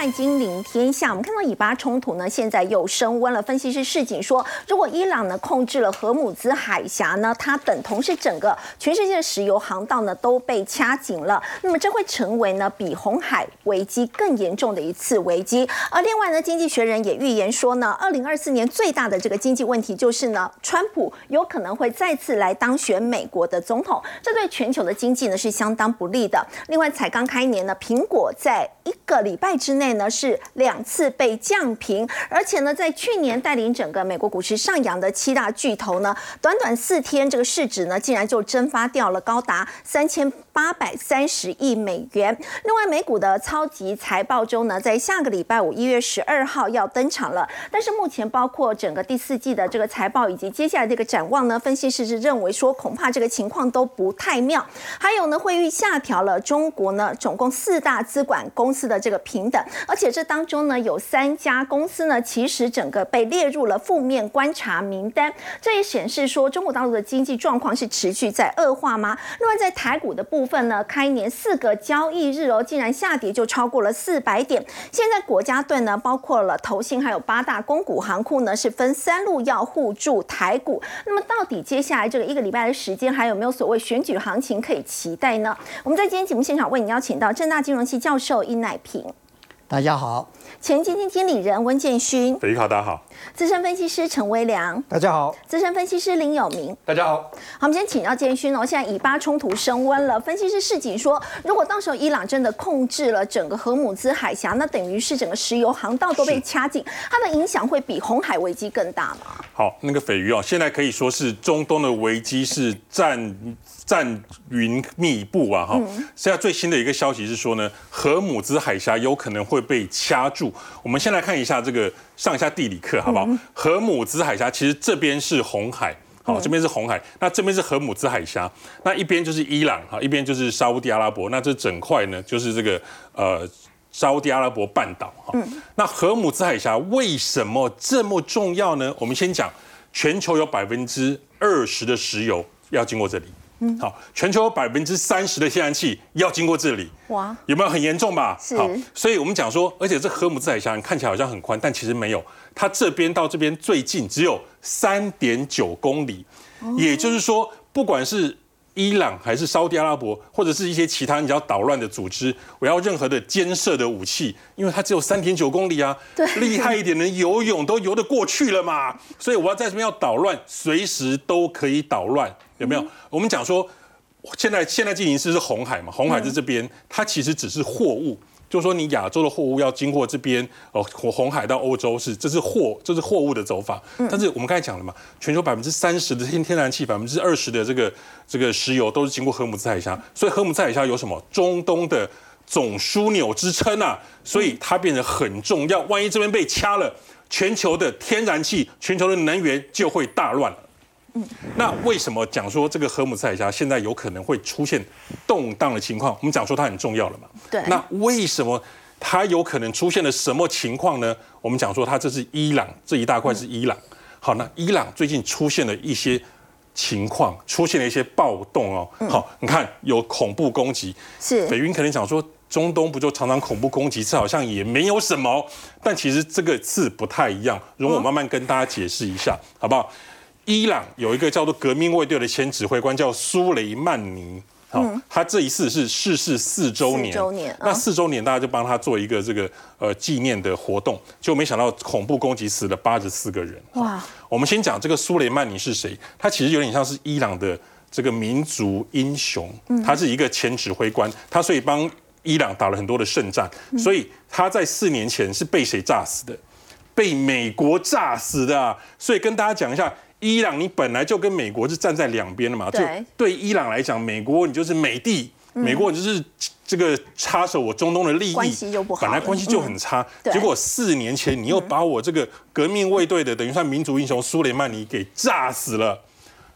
快金临天下，我们看到以巴冲突呢，现在又升温了。分析师市井说，如果伊朗呢控制了荷姆兹海峡呢，它等同是整个全世界的石油航道呢都被掐紧了。那么这会成为呢比红海危机更严重的一次危机。而另外呢，经济学人也预言说呢，二零二四年最大的这个经济问题就是呢，川普有可能会再次来当选美国的总统，这对全球的经济呢是相当不利的。另外，才刚开年呢，苹果在一个礼拜之内呢是两次被降评，而且呢，在去年带领整个美国股市上扬的七大巨头呢，短短四天这个市值呢竟然就蒸发掉了高达三千八百三十亿美元。另外，美股的超级财报周呢，在下个礼拜五一月十二号要登场了，但是目前包括整个第四季的这个财报以及接下来这个展望呢，分析师是认为说恐怕这个情况都不太妙。还有呢，会议下调了中国呢总共四大资管公司的这个平等，而且这当中呢有三家公司呢其实整个被列入了负面观察名单，这也显示说中国大陆的经济状况是持续在恶化吗？另外在台股的部分呢，开年四个交易日哦，竟然下跌就超过了四百点。现在国家队呢，包括了投信还有八大公股行库呢，是分三路要护住台股。那么到底接下来这个一个礼拜的时间，还有没有所谓选举行情可以期待呢？我们在今天节目现场为你邀请到正大金融系教授殷乃平，大家好，前基金经理人温建勋，斐卡大家好，资深分析师陈威良，大家好，资深分析师林有明。大家好，好，我们先请教建勋哦。现在以巴冲突升温了，分析师市井说，如果到时候伊朗真的控制了整个荷姆兹海峡，那等于是整个石油航道都被掐紧，它的影响会比红海危机更大吗？好，那个斐鱼哦，现在可以说是中东的危机是战战云密布啊哈。现在最新的一个消息是说呢，荷姆兹海峡有可能会被掐住。我们先来看一下这个上一下地理课好不好？荷姆兹海峡其实这边是红海。好，这边是红海，那这边是荷姆兹海峡，那一边就是伊朗哈，一边就是沙地阿拉伯，那这整块呢就是这个呃沙地阿拉伯半岛哈。那荷姆兹海峡为什么这么重要呢？我们先讲，全球有百分之二十的石油要经过这里，嗯，好，全球有百分之三十的天然气要经过这里，哇，有没有很严重吧？好，所以我们讲说，而且这河姆兹海峡看起来好像很宽，但其实没有，它这边到这边最近只有三点九公里，也就是说，不管是伊朗还是沙地阿拉伯，或者是一些其他你要捣乱的组织，我要任何的监射的武器，因为它只有三点九公里啊，对厉害一点的游泳都游得过去了嘛，所以我要在这边要捣乱，随时都可以捣乱，有没有？我们讲说，现在现在进行式是红海嘛，红海在这边，它其实只是货物。就是说，你亚洲的货物要经过这边哦，红红海到欧洲是，这是货，这是货物的走法。但是我们刚才讲了嘛，全球百分之三十的天天然气，百分之二十的这个这个石油都是经过荷姆兹海峡，所以荷姆兹海峡有什么中东的总枢纽之称啊，所以它变得很重要。万一这边被掐了，全球的天然气、全球的能源就会大乱了。那为什么讲说这个荷姆兹海峡现在有可能会出现动荡的情况？我们讲说它很重要了嘛。对。那为什么它有可能出现了什么情况呢？我们讲说它这是伊朗这一大块是伊朗。好，那伊朗最近出现了一些情况，出现了一些暴动哦。好，你看有恐怖攻击。是。北云可能讲说中东不就常常恐怖攻击，这好像也没有什么。但其实这个字不太一样，容我慢慢跟大家解释一下，好不好？伊朗有一个叫做革命卫队的前指挥官叫苏雷曼尼，好，他这一次是逝世四周年，那四周年大家就帮他做一个这个呃纪念的活动，就没想到恐怖攻击死了八十四个人，哇！我们先讲这个苏雷曼尼是谁，他其实有点像是伊朗的这个民族英雄，他是一个前指挥官，他所以帮伊朗打了很多的胜战，所以他在四年前是被谁炸死的？被美国炸死的，啊，所以跟大家讲一下。伊朗，你本来就跟美国是站在两边的嘛？就对伊朗来讲，美国你就是美帝，美国你就是这个插手我中东的利益，关系就不好，本来关系就很差。结果四年前你又把我这个革命卫队的等于算民族英雄苏雷曼尼给炸死了。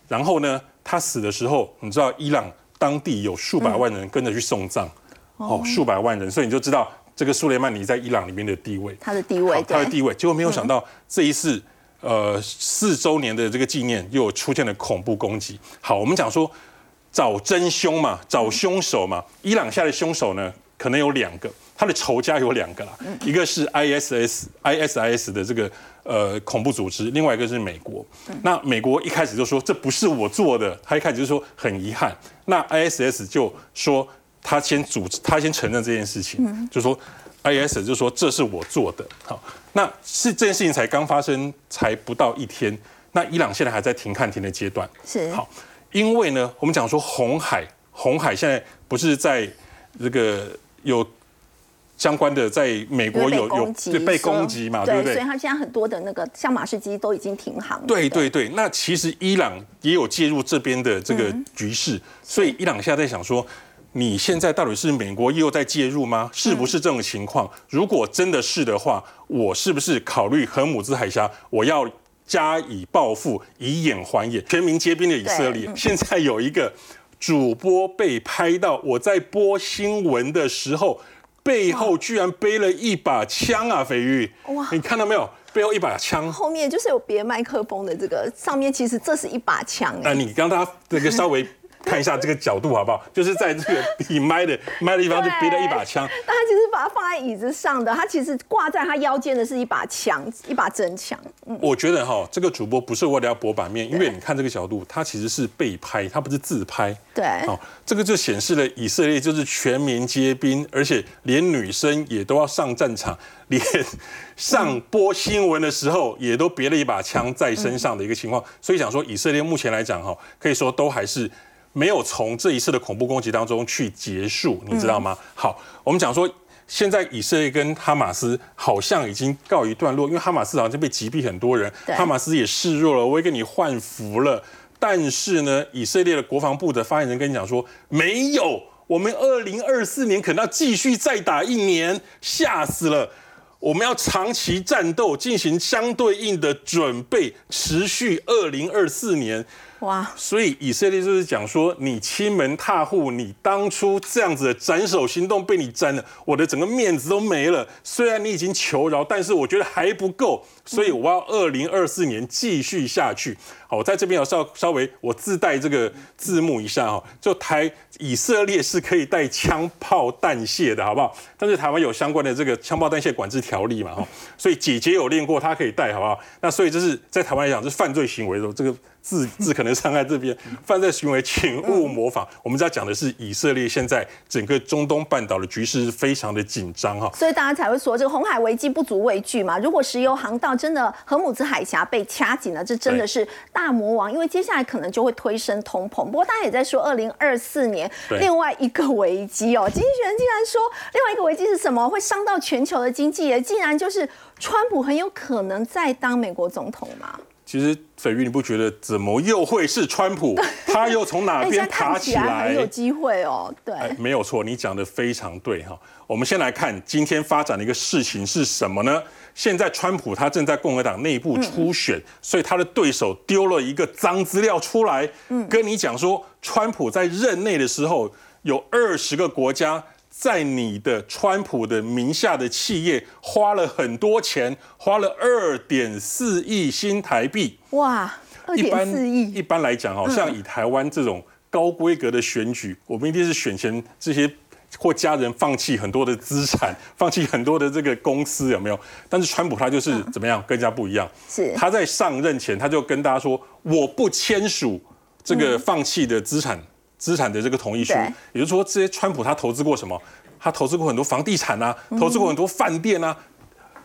然后呢，他死的时候，你知道伊朗当地有数百万人跟着去送葬，哦，数百万人，所以你就知道这个苏雷曼尼在伊朗里面的地位，他的地位，他的地位。结果没有想到这一次。呃，四周年的这个纪念又出现了恐怖攻击。好，我们讲说找真凶嘛，找凶手嘛。伊朗下的凶手呢，可能有两个。他的仇家有两个啦，一个是 ISS ISIS 的这个呃恐怖组织，另外一个是美国。那美国一开始就说这不是我做的，他一开始就说很遗憾。那 ISS 就说他先组织，他先承认这件事情，就说 IS 就说这是我做的。好，那是这件事情才刚发生，才不到一天。那伊朗现在还在停看停的阶段。是好，因为呢，我们讲说红海，红海现在不是在这个有相关的，在美国有有对被攻击嘛，对不对？所以他现在很多的那个像马士基都已经停航。对对对，那其实伊朗也有介入这边的这个局势，所以伊朗现在在想说，你现在到底是美国又在介入吗？是不是这种情况？如果真的是的话，我是不是考虑荷姆兹海峡，我要加以报复，以眼还眼？全民皆兵的以色列现在有一个主播被拍到，我在播新闻的时候。背后居然背了一把枪啊！肥玉，哇，你看到没有？背后一把枪，后面就是有别麦克风的这个上面，其实这是一把枪。那你刚刚这个稍微。看一下这个角度好不好？就是在这个比麦的麦的地方就别了一把枪。但他其实把它放在椅子上的，他其实挂在他腰间的是一把枪，一把真枪。我觉得哈，这个主播不是为了要博版面，因为你看这个角度，他其实是被拍，他不是自拍。对，哦，这个就显示了以色列就是全民皆兵，而且连女生也都要上战场，连上播新闻的时候也都别了一把枪在身上的一个情况。所以想说，以色列目前来讲哈，可以说都还是。没有从这一次的恐怖攻击当中去结束，你知道吗？好，我们讲说，现在以色列跟哈马斯好像已经告一段落，因为哈马斯好像被击毙很多人，哈马斯也示弱了，我也跟你换服了。但是呢，以色列的国防部的发言人跟你讲说，没有，我们二零二四年可能要继续再打一年，吓死了。我们要长期战斗，进行相对应的准备，持续二零二四年。哇！所以以色列就是讲说，你欺门踏户，你当初这样子的斩首行动被你沾了，我的整个面子都没了。虽然你已经求饶，但是我觉得还不够，所以我要二零二四年继续下去。好，我在这边要稍稍微我自带这个字幕一下哈，就台以色列是可以带枪炮弹械的，好不好？但是台湾有相关的这个枪炮弹械管制条例嘛哈，所以姐姐有练过，她可以带，好不好？那所以这是在台湾来讲是犯罪行为的这个。字字 可能伤害这边犯罪行为，请勿模仿。我们在讲的是以色列现在整个中东半岛的局势是非常的紧张哈，所以大家才会说这个红海危机不足畏惧嘛。如果石油航道真的和姆兹海峡被掐紧了，这真的是大魔王，因为接下来可能就会推升通膨。不过大家也在说二零二四年另外一个危机哦，经济学人竟然说另外一个危机是什么？会伤到全球的经济，竟然就是川普很有可能再当美国总统吗？其实，斐玉，你不觉得怎么又会是川普？他又从哪边 爬起来？很有机会哦。对，没有错，你讲的非常对哈。我们先来看今天发展的一个事情是什么呢？现在川普他正在共和党内部初选，所以他的对手丢了一个脏资料出来，跟你讲说，川普在任内的时候有二十个国家。在你的川普的名下的企业花了很多钱，花了二点四亿新台币。哇，二点四亿。一般来讲，好像以台湾这种高规格的选举，我们一定是选前这些或家人放弃很多的资产，放弃很多的这个公司，有没有？但是川普他就是怎么样，更加不一样。是他在上任前，他就跟大家说，我不签署这个放弃的资产。资产的这个同意书，也就是说，这些川普他投资过什么？他投资过很多房地产啊，投资过很多饭店啊。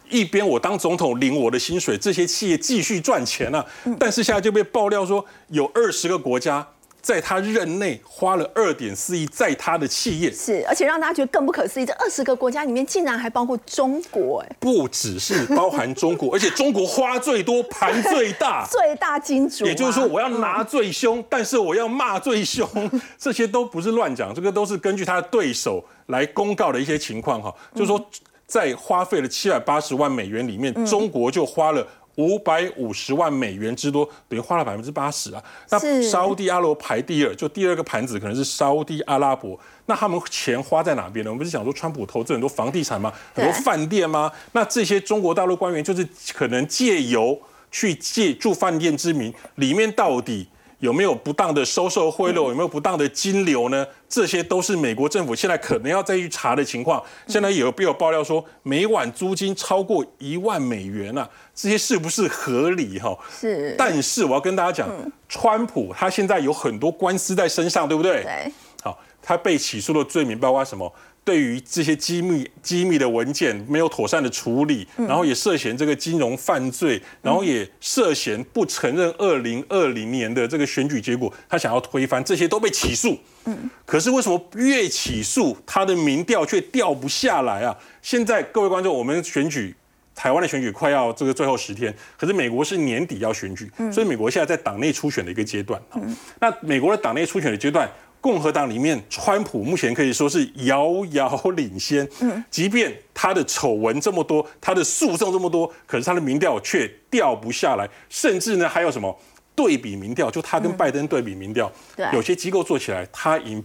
一边我当总统领我的薪水，这些企业继续赚钱啊。但是现在就被爆料说，有二十个国家。在他任内花了二点四亿，在他的企业是，而且让大家觉得更不可思议，这二十个国家里面竟然还包括中国，哎，不只是包含中国，而且中国花最多，盘最大，最大金主。也就是说，我要拿最凶，但是我要骂最凶，这些都不是乱讲，这个都是根据他的对手来公告的一些情况哈。就是说，在花费了七百八十万美元里面，中国就花了。五百五十万美元之多，等于花了百分之八十啊。那沙地阿罗排第二，就第二个盘子可能是沙地阿拉伯。那他们钱花在哪边呢？我们不是讲说川普投资很多房地产吗？很多饭店吗？那这些中国大陆官员就是可能借由去借住饭店之名，里面到底有没有不当的收受贿赂，有没有不当的金流呢？这些都是美国政府现在可能要再去查的情况。现在有有爆料说，每晚租金超过一万美元啊，这些是不是合理哈？是。但是我要跟大家讲，川普他现在有很多官司在身上，对不对？对。好，他被起诉的罪名包括什么？对于这些机密机密的文件没有妥善的处理，然后也涉嫌这个金融犯罪，然后也涉嫌不承认二零二零年的这个选举结果，他想要推翻，这些都被起诉。嗯，可是为什么越起诉他的民调却掉不下来啊？现在各位观众，我们选举台湾的选举快要这个最后十天，可是美国是年底要选举，所以美国现在在党内初选的一个阶段。嗯，那美国的党内初选的阶段。共和党里面，川普目前可以说是遥遥领先。嗯，即便他的丑闻这么多，他的诉讼这么多，可是他的民调却掉不下来。甚至呢，还有什么对比民调？就他跟拜登对比民调，有些机构做起来，他赢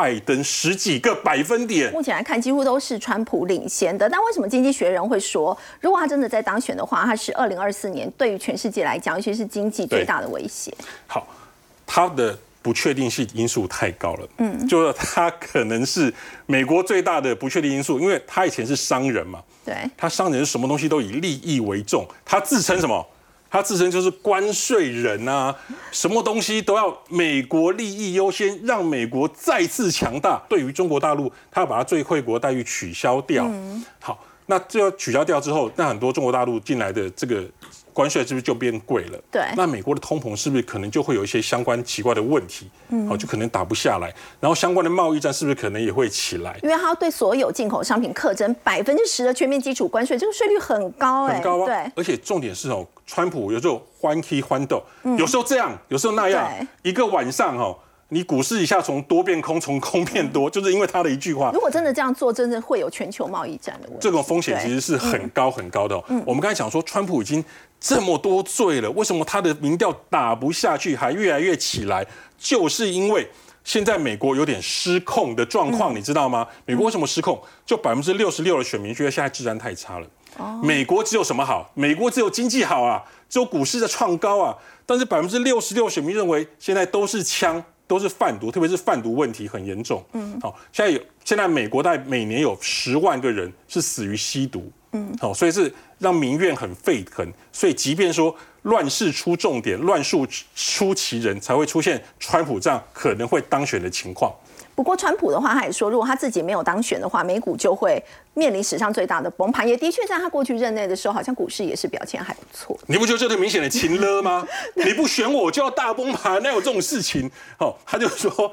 拜登十几个百分点。目前来看，几乎都是川普领先的。但为什么经济学人会说，如果他真的在当选的话，他是二零二四年对于全世界来讲，尤其是经济最大的威胁？好，他的。不确定性因素太高了，嗯，就是他可能是美国最大的不确定因素，因为他以前是商人嘛，对，他商人什么东西都以利益为重，他自称什么？他自称就是关税人啊，什么东西都要美国利益优先，让美国再次强大。对于中国大陆，他要把他最惠国待遇取消掉。嗯好，那这要取消掉之后，那很多中国大陆进来的这个。关税是不是就变贵了？对，那美国的通膨是不是可能就会有一些相关奇怪的问题？嗯，好，就可能打不下来。然后相关的贸易战是不是可能也会起来？因为它要对所有进口商品课征百分之十的全面基础关税，这个税率很高哎，很高啊。对，而且重点是哦，川普有时候欢 key 欢斗，有时候这样，有时候那样，一个晚上哦。你股市一下从多变空，从空变多，就是因为他的一句话。如果真的这样做，真的会有全球贸易战的问题。这种风险其实是很高很高的。我们刚才讲说，川普已经这么多罪了，为什么他的民调打不下去，还越来越起来？就是因为现在美国有点失控的状况，你知道吗？美国为什么失控？就百分之六十六的选民觉得现在治安太差了。美国只有什么好？美国只有经济好啊，只有股市在创高啊。但是百分之六十六选民认为现在都是枪。都是贩毒，特别是贩毒问题很严重。嗯，好，现在有现在美国在每年有十万个人是死于吸毒。嗯，好，所以是让民怨很沸腾。所以即便说乱世出重点，乱数出奇人，才会出现川普这样可能会当选的情况。不过，川普的话，他也说，如果他自己没有当选的话，美股就会面临史上最大的崩盘。也的确，在他过去任内的时候，好像股市也是表现还不错。你不觉得这很明显的 情勒吗？你不选我就要大崩盘，哪有这种事情？哦，他就说，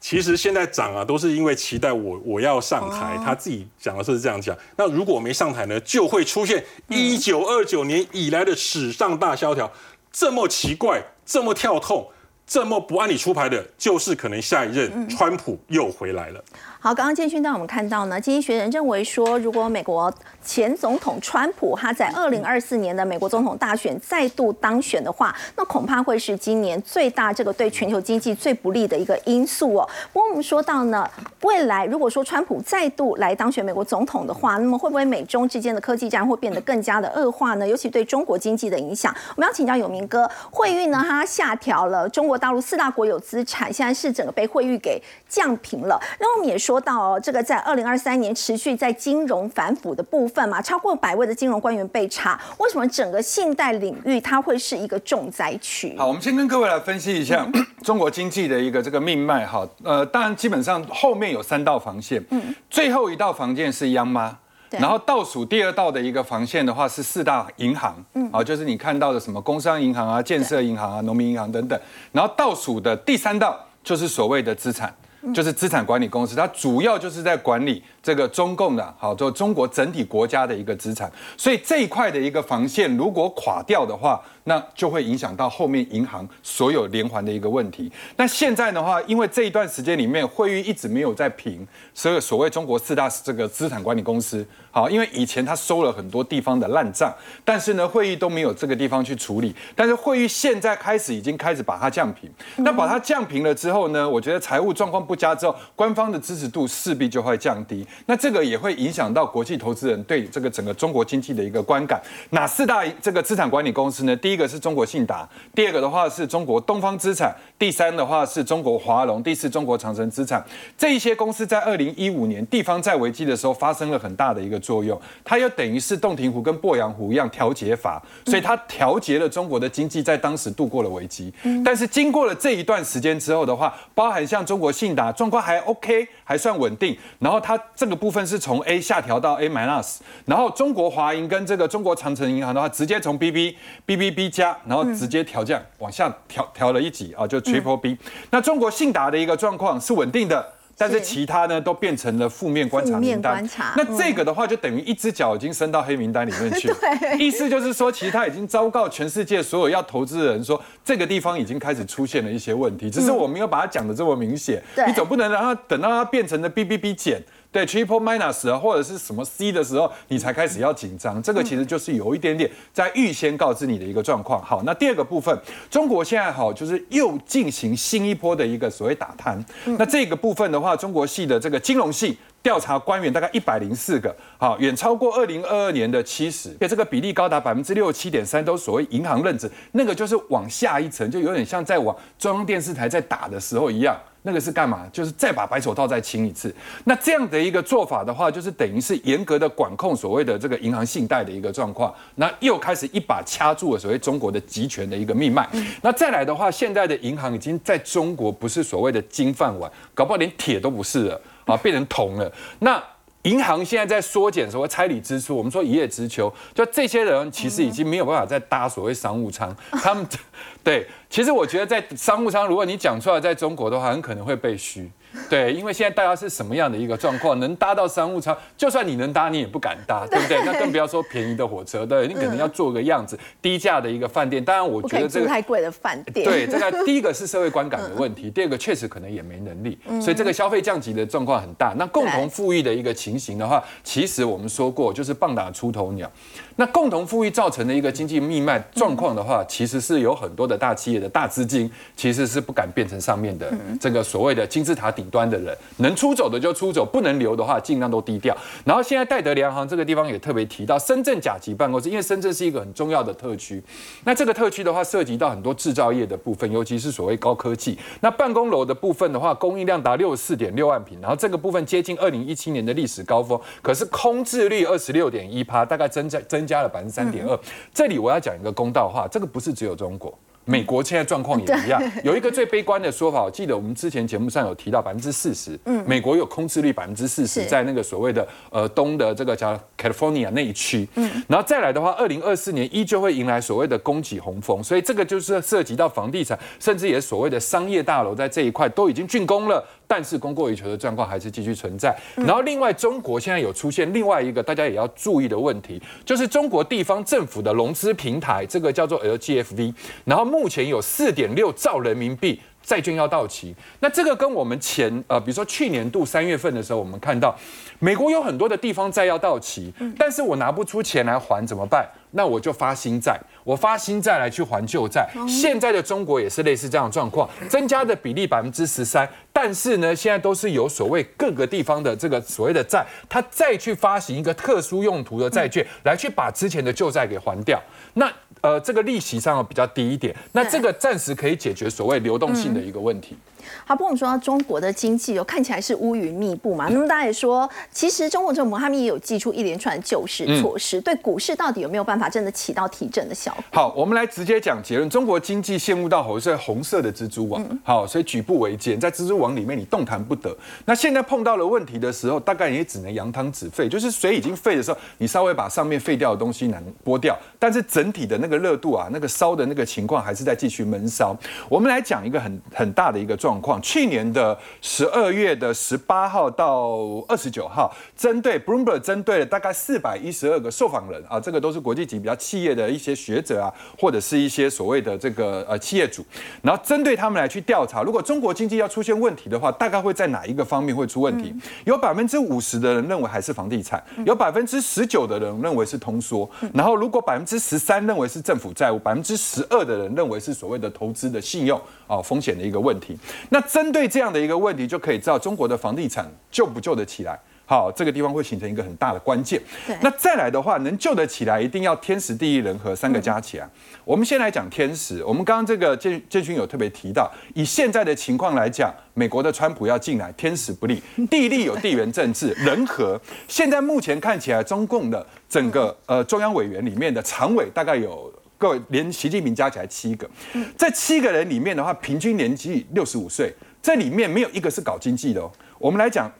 其实现在涨啊，都是因为期待我我要上台。他自己讲的是这样讲。那如果没上台呢，就会出现一九二九年以来的史上大萧条。这么奇怪，这么跳痛。这么不按理出牌的，就是可能下一任川普又回来了。好，刚刚建勋带我们看到呢，经济学人认为说，如果美国前总统川普他在二零二四年的美国总统大选再度当选的话，那恐怕会是今年最大这个对全球经济最不利的一个因素哦。不过我们说到呢，未来如果说川普再度来当选美国总统的话，那么会不会美中之间的科技战会变得更加的恶化呢？尤其对中国经济的影响，我们要请教有明哥，惠誉呢，它下调了中国大陆四大国有资产，现在是整个被惠誉给降平了。那我们也说。说到哦，这个在二零二三年持续在金融反腐的部分嘛，超过百位的金融官员被查，为什么整个信贷领域它会是一个重灾区？好，我们先跟各位来分析一下 中国经济的一个这个命脉哈。呃，当然基本上后面有三道防线，嗯，最后一道防线是央妈，然后倒数第二道的一个防线的话是四大银行，嗯，好，就是你看到的什么工商银行啊、建设银行啊、农民银行等等，然后倒数的第三道就是所谓的资产。就是资产管理公司，它主要就是在管理这个中共的，好，就中国整体国家的一个资产，所以这一块的一个防线如果垮掉的话。那就会影响到后面银行所有连环的一个问题。那现在的话，因为这一段时间里面，会议一直没有在评所有所谓中国四大这个资产管理公司。好，因为以前他收了很多地方的烂账，但是呢，会议都没有这个地方去处理。但是会议现在开始已经开始把它降平。那把它降平了之后呢，我觉得财务状况不佳之后，官方的支持度势必就会降低。那这个也会影响到国际投资人对这个整个中国经济的一个观感。哪四大这个资产管理公司呢？第一。个是中国信达，第二个的话是中国东方资产，第三的话是中国华龙，第四中国长城资产。这一些公司在二零一五年地方债危机的时候发生了很大的一个作用，它又等于是洞庭湖跟鄱阳湖一样调节阀，所以它调节了中国的经济，在当时度过了危机。但是经过了这一段时间之后的话，包含像中国信达状况还 OK，还算稳定，然后它这个部分是从 A 下调到 A minus，然后中国华银跟这个中国长城银行的话，直接从 BB BBB 加，然后直接调降往下调调了一级啊，就 Triple B。那中国信达的一个状况是稳定的。但是其他呢，都变成了负面观察名单。那这个的话，就等于一只脚已经伸到黑名单里面去。意思就是说，其实他已经昭告全世界所有要投资的人，说这个地方已经开始出现了一些问题。只是我没有把它讲的这么明显。你总不能让它等到它变成了 B B B 减。对 triple minus 或者是什么 C 的时候，你才开始要紧张。这个其实就是有一点点在预先告知你的一个状况。好，那第二个部分，中国现在好就是又进行新一波的一个所谓打贪。那这个部分的话，中国系的这个金融系调查官员大概一百零四个，好，远超过二零二二年的七十，这个比例高达百分之六十七点三，都所谓银行任职，那个就是往下一层，就有点像在往中央电视台在打的时候一样。那个是干嘛？就是再把白手套再清一次。那这样的一个做法的话，就是等于是严格的管控所谓的这个银行信贷的一个状况。那又开始一把掐住了所谓中国的集权的一个命脉。那再来的话，现在的银行已经在中国不是所谓的金饭碗，搞不好连铁都不是了啊，变成铜了。那银行现在在缩减所谓差旅支出，我们说一叶知秋，就这些人其实已经没有办法再搭所谓商务舱，他们 对。其实我觉得在商务舱，如果你讲出来，在中国的话，很可能会被嘘。对，因为现在大家是什么样的一个状况？能搭到商务舱，就算你能搭，你也不敢搭，对不对？那更不要说便宜的火车，对，你可能要做个样子，低价的一个饭店。当然，我觉得这个太贵的饭店。对，这个 第一个是社会观感的问题，第二个确实可能也没能力，所以这个消费降级的状况很大。那共同富裕的一个情形的话，其实我们说过，就是棒打出头鸟。那共同富裕造成的一个经济命脉状况的话，其实是有很多的大企业的大资金其实是不敢变成上面的这个所谓的金字塔顶端的人，能出走的就出走，不能留的话尽量都低调。然后现在戴德联行这个地方也特别提到深圳甲级办公室，因为深圳是一个很重要的特区。那这个特区的话，涉及到很多制造业的部分，尤其是所谓高科技。那办公楼的部分的话，供应量达六十四点六万平，然后这个部分接近二零一七年的历史高峰，可是空置率二十六点一趴，大概增加增。加了百分之三点二，这里我要讲一个公道话，这个不是只有中国。美国现在状况也一样，有一个最悲观的说法，我记得我们之前节目上有提到百分之四十，嗯，美国有空置率百分之四十，在那个所谓的呃东的这个叫 California 那一区，嗯，然后再来的话，二零二四年依旧会迎来所谓的供给洪峰，所以这个就是涉及到房地产，甚至也所谓的商业大楼在这一块都已经竣工了，但是供过于求的状况还是继续存在。然后另外中国现在有出现另外一个大家也要注意的问题，就是中国地方政府的融资平台，这个叫做 LGFV，然后目前有四点六兆人民币债券要到期，那这个跟我们前呃，比如说去年度三月份的时候，我们看到美国有很多的地方债要到期，但是我拿不出钱来还怎么办？那我就发新债，我发新债来去还旧债。现在的中国也是类似这样的状况，增加的比例百分之十三，但是呢，现在都是有所谓各个地方的这个所谓的债，它再去发行一个特殊用途的债券来去把之前的旧债给还掉。那呃，这个利息上比较低一点，那这个暂时可以解决所谓流动性的一个问题。好，不过我们说到中国的经济哦，看起来是乌云密布嘛。那么大家也说，其实中国政府他们也有寄出一连串救市措施，对股市到底有没有办法真的起到提振的效果？好，我们来直接讲结论：中国经济陷入到红色红色的蜘蛛网。好，所以举步维艰，在蜘蛛网里面你动弹不得。那现在碰到了问题的时候，大概也只能扬汤止沸，就是水已经沸的时候，你稍微把上面沸掉的东西能拨掉，但是整体的那个热度啊，那个烧的那个情况还是在继续闷烧。我们来讲一个很很大的一个状况。去年的十二月的十八号到二十九号，针对 Bloomberg 针对了大概四百一十二个受访人啊，这个都是国际级比较企业的一些学者啊，或者是一些所谓的这个呃企业主，然后针对他们来去调查，如果中国经济要出现问题的话，大概会在哪一个方面会出问题？有百分之五十的人认为还是房地产，有百分之十九的人认为是通缩，然后如果百分之十三认为是政府债务，百分之十二的人认为是所谓的投资的信用。啊，风险的一个问题。那针对这样的一个问题，就可以知道中国的房地产救不救得起来。好，这个地方会形成一个很大的关键。那再来的话，能救得起来，一定要天时地利人和三个加起来。我们先来讲天时，我们刚刚这个建建勋有特别提到，以现在的情况来讲，美国的川普要进来，天时不利，地利有地缘政治，人和。现在目前看起来，中共的整个呃中央委员里面的常委大概有各位连习近平加起来七个，在七个人里面的话，平均年纪六十五岁，这里面没有一个是搞经济的哦。我们来讲。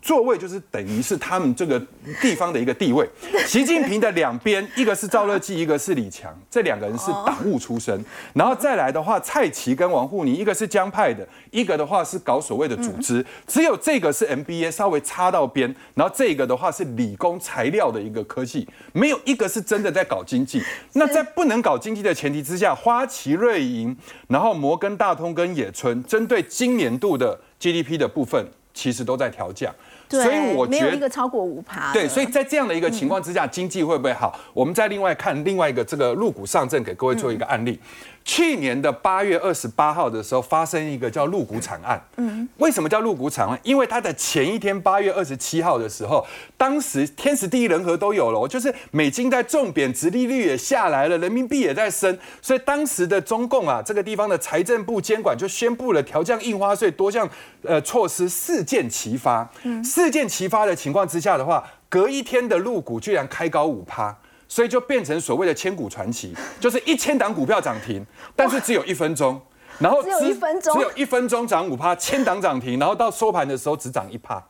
座位就是等于是他们这个地方的一个地位。习近平的两边，一个是赵乐际，一个是李强，这两个人是党务出身。然后再来的话，蔡奇跟王沪宁，一个是江派的，一个的话是搞所谓的组织。只有这个是 MBA 稍微插到边，然后这个的话是理工材料的一个科技，没有一个是真的在搞经济。那在不能搞经济的前提之下，花旗、瑞银，然后摩根大通跟野村，针对今年度的 GDP 的部分。其实都在调降，所以我觉得一个超过五趴。对，所以在这样的一个情况之下，经济会不会好？我们再另外看另外一个这个入股上证，给各位做一个案例。去年的八月二十八号的时候，发生一个叫入股惨案。嗯，为什么叫入股惨案？因为它的前一天八月二十七号的时候，当时天时地利人和都有了，就是美金在重贬值，利率也下来了，人民币也在升，所以当时的中共啊，这个地方的财政部监管就宣布了调降印花税多项呃措施，四件齐发。嗯，四件齐发的情况之下的话，隔一天的入股居然开高五趴。所以就变成所谓的千股传奇，就是一千档股票涨停，但是只有一分钟，然后只有一分钟，只有一分钟涨五趴，千档涨停，然后到收盘的时候只涨一趴，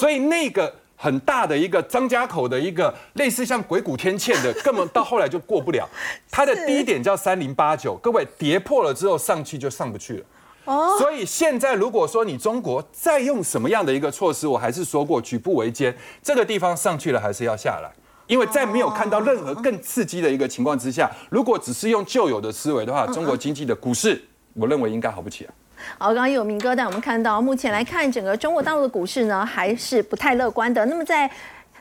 所以那个很大的一个张家口的一个类似像鬼谷天堑的，根本到后来就过不了。它的低点叫三零八九，各位跌破了之后上去就上不去了。哦，所以现在如果说你中国再用什么样的一个措施，我还是说过举步维艰，这个地方上去了还是要下来。因为在没有看到任何更刺激的一个情况之下，如果只是用旧有的思维的话，中国经济的股市，我认为应该好不起来。好，刚刚有明哥带我们看到，目前来看，整个中国大陆的股市呢，还是不太乐观的。那么在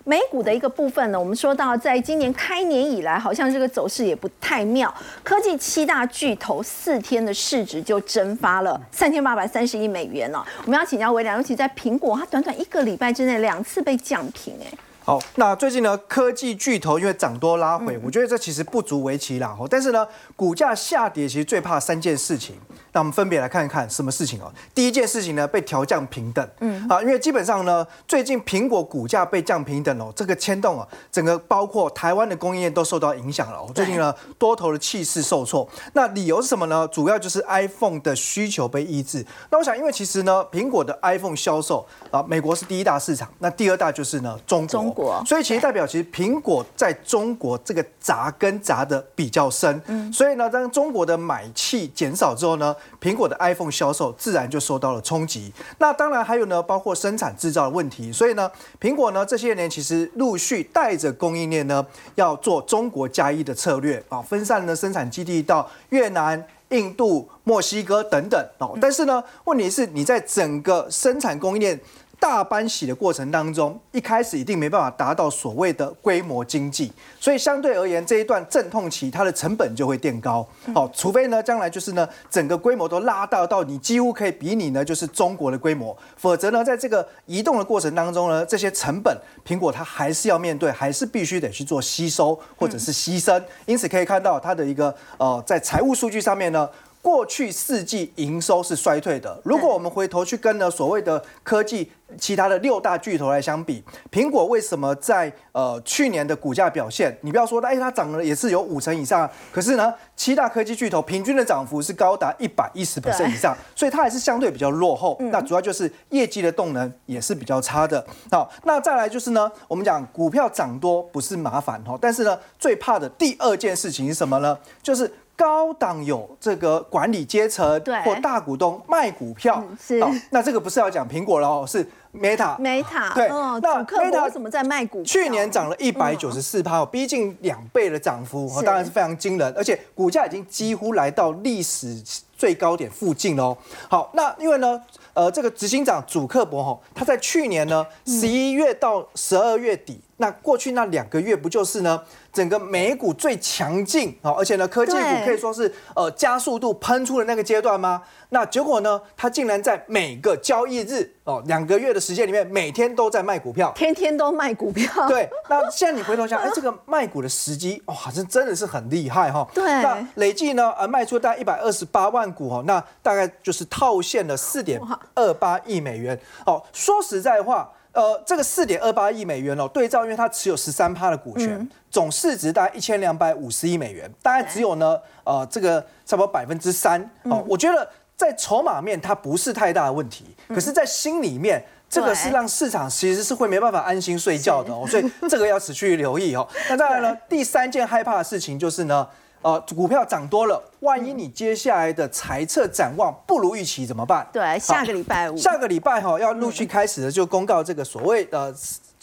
美股的一个部分呢，我们说到，在今年开年以来，好像这个走势也不太妙。科技七大巨头四天的市值就蒸发了三千八百三十亿美元了。我们要请教微良，尤其在苹果，它短短一个礼拜之内两次被降平，哎。好，那最近呢，科技巨头因为涨多拉回，我觉得这其实不足为奇啦。但是呢，股价下跌其实最怕三件事情。那我们分别来看一看什么事情哦。第一件事情呢，被调降平等。嗯，啊，因为基本上呢，最近苹果股价被降平等哦，这个牵动啊，整个包括台湾的供应链都受到影响了。最近呢，多头的气势受挫。那理由是什么呢？主要就是 iPhone 的需求被抑制。那我想，因为其实呢，苹果的 iPhone 销售啊，美国是第一大市场，那第二大就是呢，中国。所以其实代表，其实苹果在中国这个扎根扎的比较深。嗯，所以呢，当中国的买气减少之后呢？苹果的 iPhone 销售自然就受到了冲击。那当然还有呢，包括生产制造的问题。所以呢，苹果呢这些年其实陆续带着供应链呢，要做中国加一的策略啊，分散呢生产基地到越南、印度、墨西哥等等哦。但是呢，问题是你在整个生产供应链。大搬洗的过程当中，一开始一定没办法达到所谓的规模经济，所以相对而言，这一段阵痛期，它的成本就会垫高。好，除非呢，将来就是呢，整个规模都拉大到你几乎可以比拟呢，就是中国的规模，否则呢，在这个移动的过程当中呢，这些成本，苹果它还是要面对，还是必须得去做吸收或者是牺牲。因此可以看到它的一个呃，在财务数据上面呢。过去四季营收是衰退的。如果我们回头去跟呢所谓的科技其他的六大巨头来相比，苹果为什么在呃去年的股价表现？你不要说，哎，它涨了也是有五成以上。可是呢，七大科技巨头平均的涨幅是高达一百一十以上，所以它还是相对比较落后。那主要就是业绩的动能也是比较差的。好，那再来就是呢，我们讲股票涨多不是麻烦哦，但是呢，最怕的第二件事情是什么呢？就是。高档有这个管理阶层或大股东卖股票，是那这个不是要讲苹果了哦，是 Meta。Meta 对，那 Meta 怎么在卖股？去年涨了一百九十四趴，逼近两倍的涨幅，当然是非常惊人，而且股价已经几乎来到历史最高点附近喽。好，那因为呢，呃，这个执行长祖克伯哈，他在去年呢十一月到十二月底。那过去那两个月不就是呢？整个美股最强劲啊，而且呢，科技股可以说是呃加速度喷出的那个阶段吗？那结果呢，它竟然在每个交易日哦两个月的时间里面，每天都在卖股票，天天都卖股票。对，那现在你回头想，哎，这个卖股的时机哇，这真的是很厉害哈。对，那累计呢，呃，卖出大概一百二十八万股哦，那大概就是套现了四点二八亿美元哦。说实在话。呃，这个四点二八亿美元哦，对照，因为它持有十三趴的股权，总市值大概一千两百五十亿美元，大概只有呢，呃，这个差不多百分之三哦。我觉得在筹码面它不是太大的问题，可是，在心里面，这个是让市场其实是会没办法安心睡觉的哦，所以这个要持续留意哦。那当然了，第三件害怕的事情就是呢。呃，股票涨多了，万一你接下来的财测展望不如预期怎么办？对，下个礼拜五，下个礼拜哈要陆续开始的就公告这个所谓的。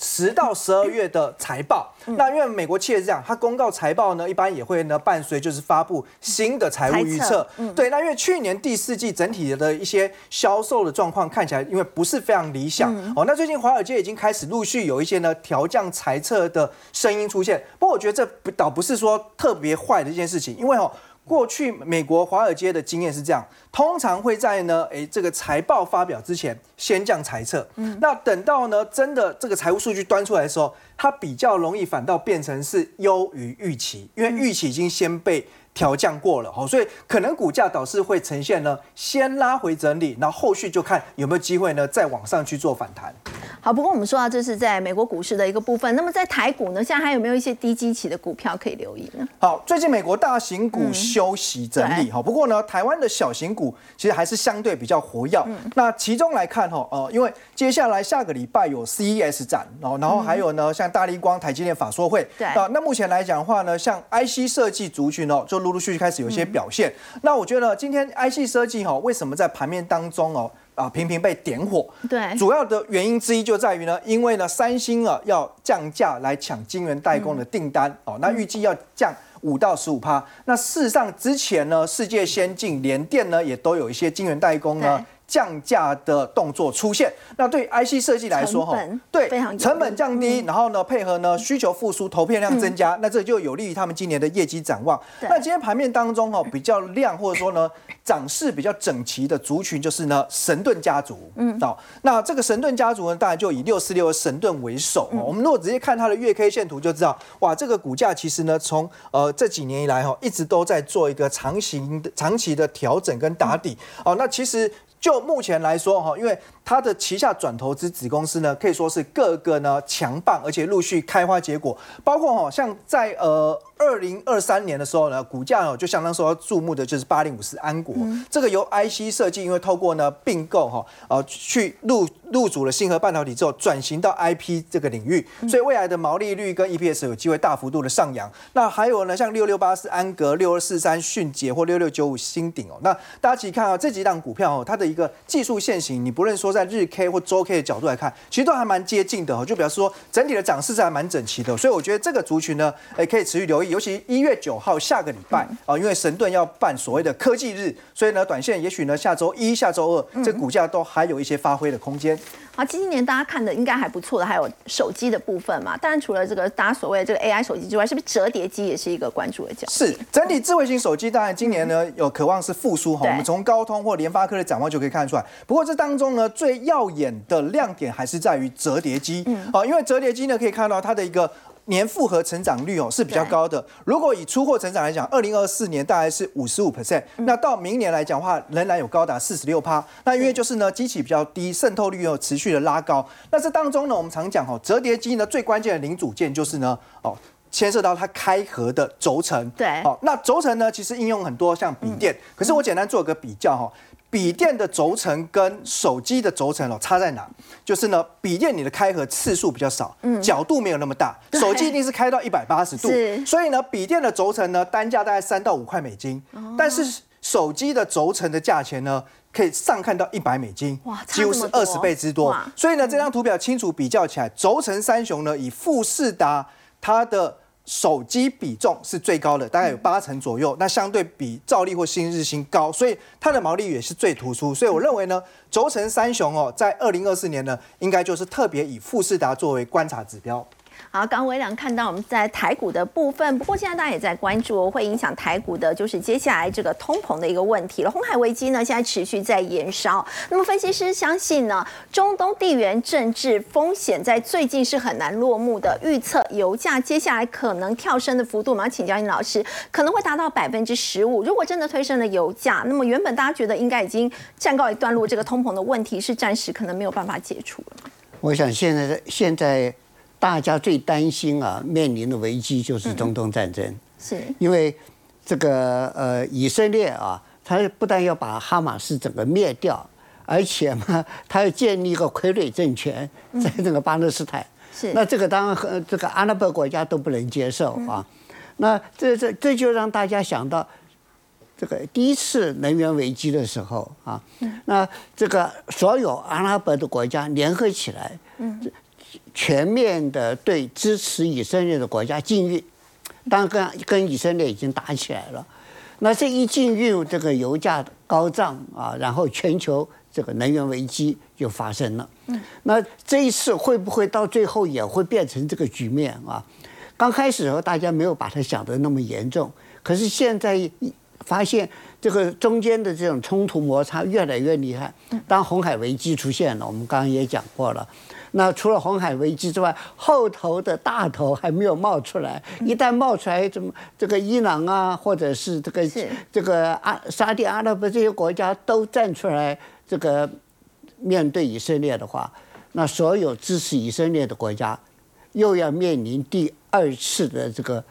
十到十二月的财报，那因为美国企业是这样，它公告财报呢，一般也会呢伴随就是发布新的财务预测。对，那因为去年第四季整体的一些销售的状况看起来，因为不是非常理想哦。那最近华尔街已经开始陆续有一些呢调降财测的声音出现，不过我觉得这倒不是说特别坏的一件事情，因为哦。过去美国华尔街的经验是这样，通常会在呢，诶这个财报发表之前先降财测，那等到呢真的这个财务数据端出来的时候，它比较容易反倒变成是优于预期，因为预期已经先被。调降过了，好，所以可能股价倒是会呈现呢，先拉回整理，然后后续就看有没有机会呢，再往上去做反弹。好，不过我们说到这是在美国股市的一个部分，那么在台股呢，现在还有没有一些低基期的股票可以留意呢？好，最近美国大型股休息整理，哈，不过呢，台湾的小型股其实还是相对比较活跃。那其中来看，哈，呃，因为接下来下个礼拜有 CES 展，然后然后还有呢，像大立光、台积电法说会，对啊，那目前来讲的话呢，像 IC 设计族群哦，就陆陆续续开始有一些表现。那我觉得今天 IC 设计哈，为什么在盘面当中哦啊频频被点火？对，主要的原因之一就在于呢，因为呢三星啊要降价来抢晶圆代工的订单哦，那预计要降五到十五趴。那事实上之前呢，世界先进、联电呢也都有一些晶圆代工呢。降价的动作出现，那对 IC 设计来说，哈，对，成本降低，然后呢，配合呢需求复苏，投片量增加，那这就有利于他们今年的业绩展望。那今天盘面当中，哈，比较亮或者说呢，涨势比较整齐的族群就是呢，神盾家族。嗯，好，那这个神盾家族呢，当然就以六四六的神盾为首。我们如果直接看它的月 K 线图就知道，哇，这个股价其实呢，从呃这几年以来哈，一直都在做一个长型的长期的调整跟打底。哦，那其实。就目前来说，哈，因为它的旗下转投资子公司呢，可以说是各个呢强棒，而且陆续开花结果，包括哈，像在呃。二零二三年的时候呢，股价哦就相当受到注目的就是八零五四安国，这个由 IC 设计，因为透过呢并购哈，呃去入入主了星河半导体之后，转型到 IP 这个领域，所以未来的毛利率跟 EPS 有机会大幅度的上扬。那还有呢，像六六八四安格、六二四三迅捷或六六九五新鼎哦，那大家其实看啊这几档股票哦，它的一个技术线型，你不论说在日 K 或周 K 的角度来看，其实都还蛮接近的哦，就表示说整体的涨势是还蛮整齐的，所以我觉得这个族群呢，哎可以持续留意。尤其一月九号下个礼拜啊，因为神盾要办所谓的科技日，所以呢，短线也许呢下周一、下周二，这股价都还有一些发挥的空间。好，今年大家看的应该还不错的，还有手机的部分嘛。当然，除了这个大家所谓的这个 AI 手机之外，是不是折叠机也是一个关注的角？是整体智慧型手机，当然今年呢有渴望是复苏哈。我们从高通或联发科的展望就可以看出来。不过这当中呢，最耀眼的亮点还是在于折叠机。嗯，啊，因为折叠机呢可以看到它的一个。年复合成长率哦是比较高的。如果以出货成长来讲，二零二四年大概是五十五 percent，那到明年来讲的话，仍然有高达四十六趴。那因为就是呢，机器比较低，渗透率又持续的拉高。那这当中呢，我们常讲哦，折叠机呢最关键的零组件就是呢哦，牵涉到它开合的轴承。对，好，那轴承呢其实应用很多，像笔电。可是我简单做个比较哈。笔电的轴承跟手机的轴承哦差在哪？就是呢，笔电你的开合次数比较少，角度没有那么大，手机一定是开到一百八十度，所以呢，笔电的轴承呢单价大概三到五块美金，但是手机的轴承的价钱呢可以上看到一百美金，哇，几乎是二十倍之多。所以呢，这张图表清楚比较起来，轴承三雄呢以富士达它的。手机比重是最高的，大概有八成左右，那相对比兆利或新日新高，所以它的毛利率也是最突出。所以我认为呢，轴承三雄哦，在二零二四年呢，应该就是特别以富士达作为观察指标。好，刚微良看到我们在台股的部分，不过现在大家也在关注，会影响台股的，就是接下来这个通膨的一个问题了。红海危机呢，现在持续在延烧。那么分析师相信呢，中东地缘政治风险在最近是很难落幕的。预测油价接下来可能跳升的幅度，我们要请教殷老师，可能会达到百分之十五。如果真的推升了油价，那么原本大家觉得应该已经暂告一段落，这个通膨的问题是暂时可能没有办法解除了。我想现在现在。大家最担心啊，面临的危机就是中东战争，是。因为这个呃以色列啊，他不但要把哈马斯整个灭掉，而且嘛，他要建立一个傀儡政权在这个巴勒斯坦，是。那这个当然和这个阿拉伯国家都不能接受啊，那这这这就让大家想到这个第一次能源危机的时候啊，那这个所有阿拉伯的国家联合起来，嗯。全面的对支持以色列的国家禁运，当然跟跟以色列已经打起来了。那这一禁运，这个油价高涨啊，然后全球这个能源危机就发生了。嗯，那这一次会不会到最后也会变成这个局面啊？刚开始的时候大家没有把它想得那么严重，可是现在发现这个中间的这种冲突摩擦越来越厉害。当红海危机出现了，我们刚刚也讲过了。那除了红海危机之外，后头的大头还没有冒出来。一旦冒出来，怎么这个伊朗啊，或者是这个这个阿沙地阿拉伯这些国家都站出来，这个面对以色列的话，那所有支持以色列的国家又要面临第二次的这个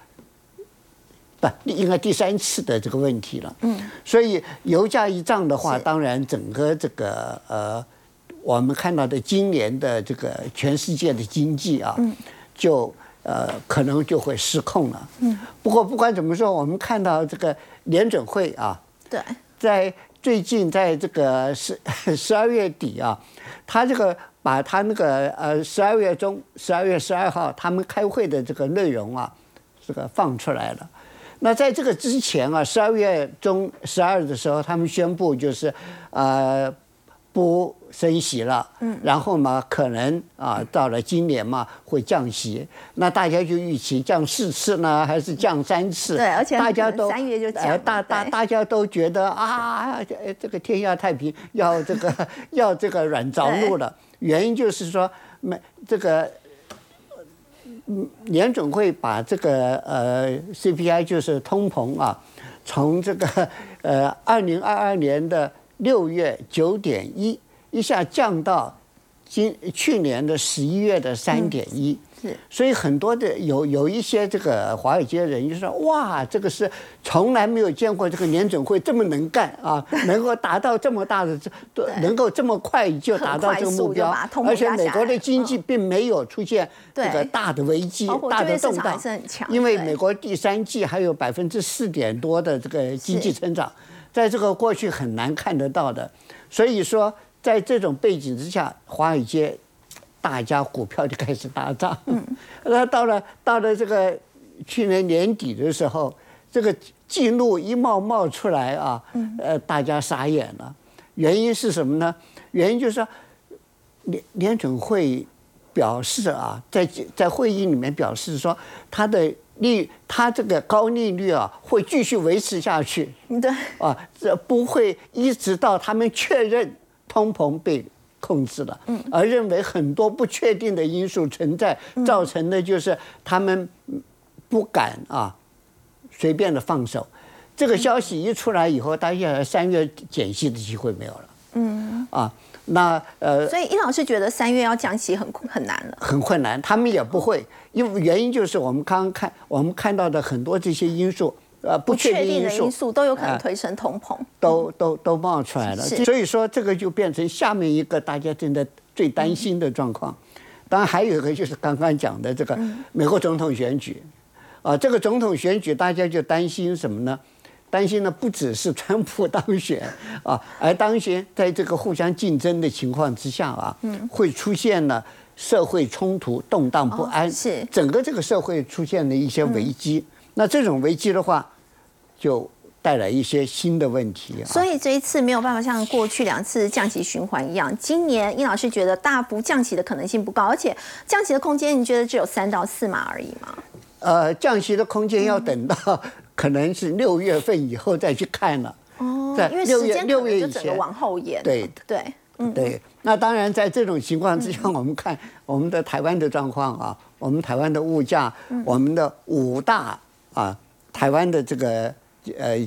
不应该第三次的这个问题了。嗯，所以油价一涨的话，当然整个这个呃。我们看到的今年的这个全世界的经济啊，就呃可能就会失控了。嗯。不过不管怎么说，我们看到这个联准会啊，对，在最近在这个十 十二月底啊，他这个把他那个呃十二月中十二月十二号他们开会的这个内容啊，这个放出来了。那在这个之前啊，十二月中十二的时候，他们宣布就是呃。不升息了，嗯，然后嘛，可能啊，到了今年嘛，会降息。那大家就预期降四次呢，还是降三次？对，而且大家都三月就降。大大大家都觉得啊，这个天下太平，要这个 要这个软着陆了。原因就是说，没这个，联总会把这个呃 CPI 就是通膨啊，从这个 呃二零二二年的。六月九点一，一下降到今去年的十一月的三点一，是，所以很多的有有一些这个华尔街人就说，哇，这个是从来没有见过这个年准会这么能干啊，能够达到这么大的这，能够这么快就达到这个目标，而且美国的经济并没有出现这个大的危机、大的动荡，因为美国第三季还有百分之四点多的这个经济增长。在这个过去很难看得到的，所以说在这种背景之下，华尔街大家股票就开始大涨。嗯，那到了到了这个去年年底的时候，这个记录一冒冒出来啊，呃，大家傻眼了。原因是什么呢？原因就是说联联准会表示啊，在在会议里面表示说，它的。利，它这个高利率啊，会继续维持下去。对，啊，这不会一直到他们确认通膨被控制了，嗯，而认为很多不确定的因素存在，造成的就是他们不敢啊随便的放手。这个消息一出来以后，大家三月减息的机会没有了。嗯，啊。那呃，所以殷老师觉得三月要降息很很难了，很困难，他们也不会，因为原因就是我们刚刚看我们看到的很多这些因素，呃，不确定的因素都有可能推升通膨，都都都冒出来了，所以说这个就变成下面一个大家正在最担心的状况。当然还有一个就是刚刚讲的这个美国总统选举，啊，这个总统选举大家就担心什么呢？担心呢，不只是川普当选 啊，而当选在这个互相竞争的情况之下啊，会出现了社会冲突、动荡不安，是。整个这个社会出现了一些危机。那这种危机的话，就带来一些新的问题啊。所以这一次没有办法像过去两次降息循环一样，今年殷老师觉得大幅降息的可能性不高，而且降息的空间你觉得只有三到四码而已吗？呃，降息的空间要等到可能是六月份以后再去看了。哦在，因为六月时间六月以前就整个往后延。对对，嗯，对，那当然，在这种情况之下，我们看我们的台湾的状况啊，我们台湾的物价，我们的五大啊，台湾的这个呃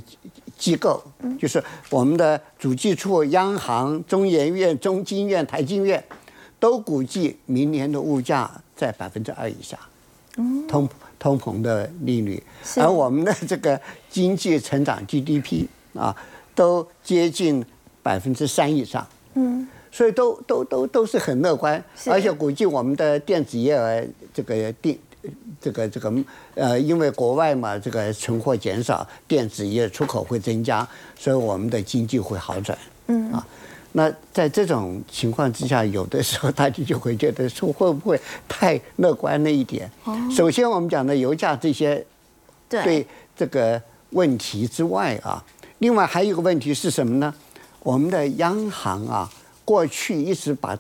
机构，就是我们的主计处、央行、中研院、中经院、台经院，都估计明年的物价在百分之二以下，通通膨的利率，而我们的这个经济成长 GDP 啊，都接近百分之三以上。嗯，所以都都都都是很乐观，而且估计我们的电子业呃这个电这个这个呃，因为国外嘛，这个存货减少，电子业出口会增加，所以我们的经济会好转。嗯啊，那在这种情况之下，有的时候大家就会觉得说会不会太乐观了一点？首先我们讲的油价这些对对这个问题之外啊，另外还有一个问题是什么呢？我们的央行啊，过去一直把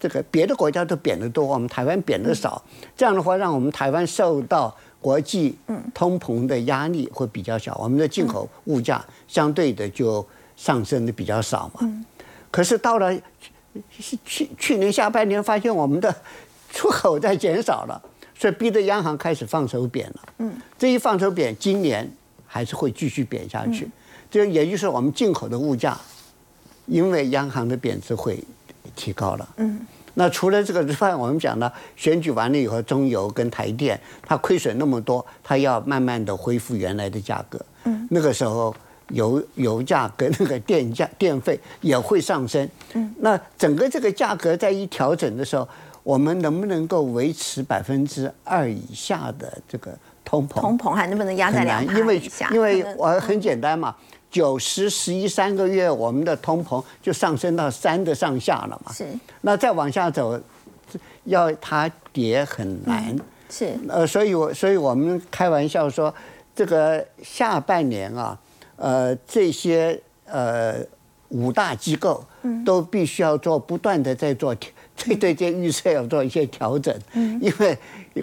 这这个别的国家都贬得多，我们台湾贬得少，这样的话，让我们台湾受到国际通膨的压力会比较小，我们的进口物价相对的就上升的比较少嘛。可是到了去去去年下半年，发现我们的出口在减少了，所以逼得央行开始放手贬了。嗯，这一放手贬，今年还是会继续贬下去。这也就是我们进口的物价，因为央行的贬值会提高了。嗯，那除了这个之外，我们讲呢，选举完了以后，中油跟台电它亏损那么多，它要慢慢的恢复原来的价格。嗯，那个时候油油价跟那个电价电费也会上升。嗯，那整个这个价格在一调整的时候，我们能不能够维持百分之二以下的这个通膨？通膨还能不能压在，两因为？因为我很简单嘛，九十十一三个月，我们的通膨就上升到三的上下了嘛。是那再往下走，要它跌很难。是呃，所以我所以我们开玩笑说，这个下半年啊，呃，这些呃五大机构都必须要做不断的在做调对对这预测要做一些调整，因为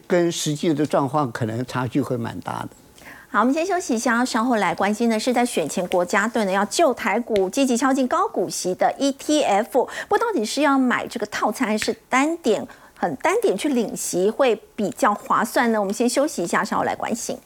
跟实际的状况可能差距会蛮大的。好，我们先休息一下，稍后来关心的是在选前国家队呢要救台股，积极敲进高股息的 ETF。不过到底是要买这个套餐还是单点？很单点去领息会比较划算呢？我们先休息一下，稍后来关心。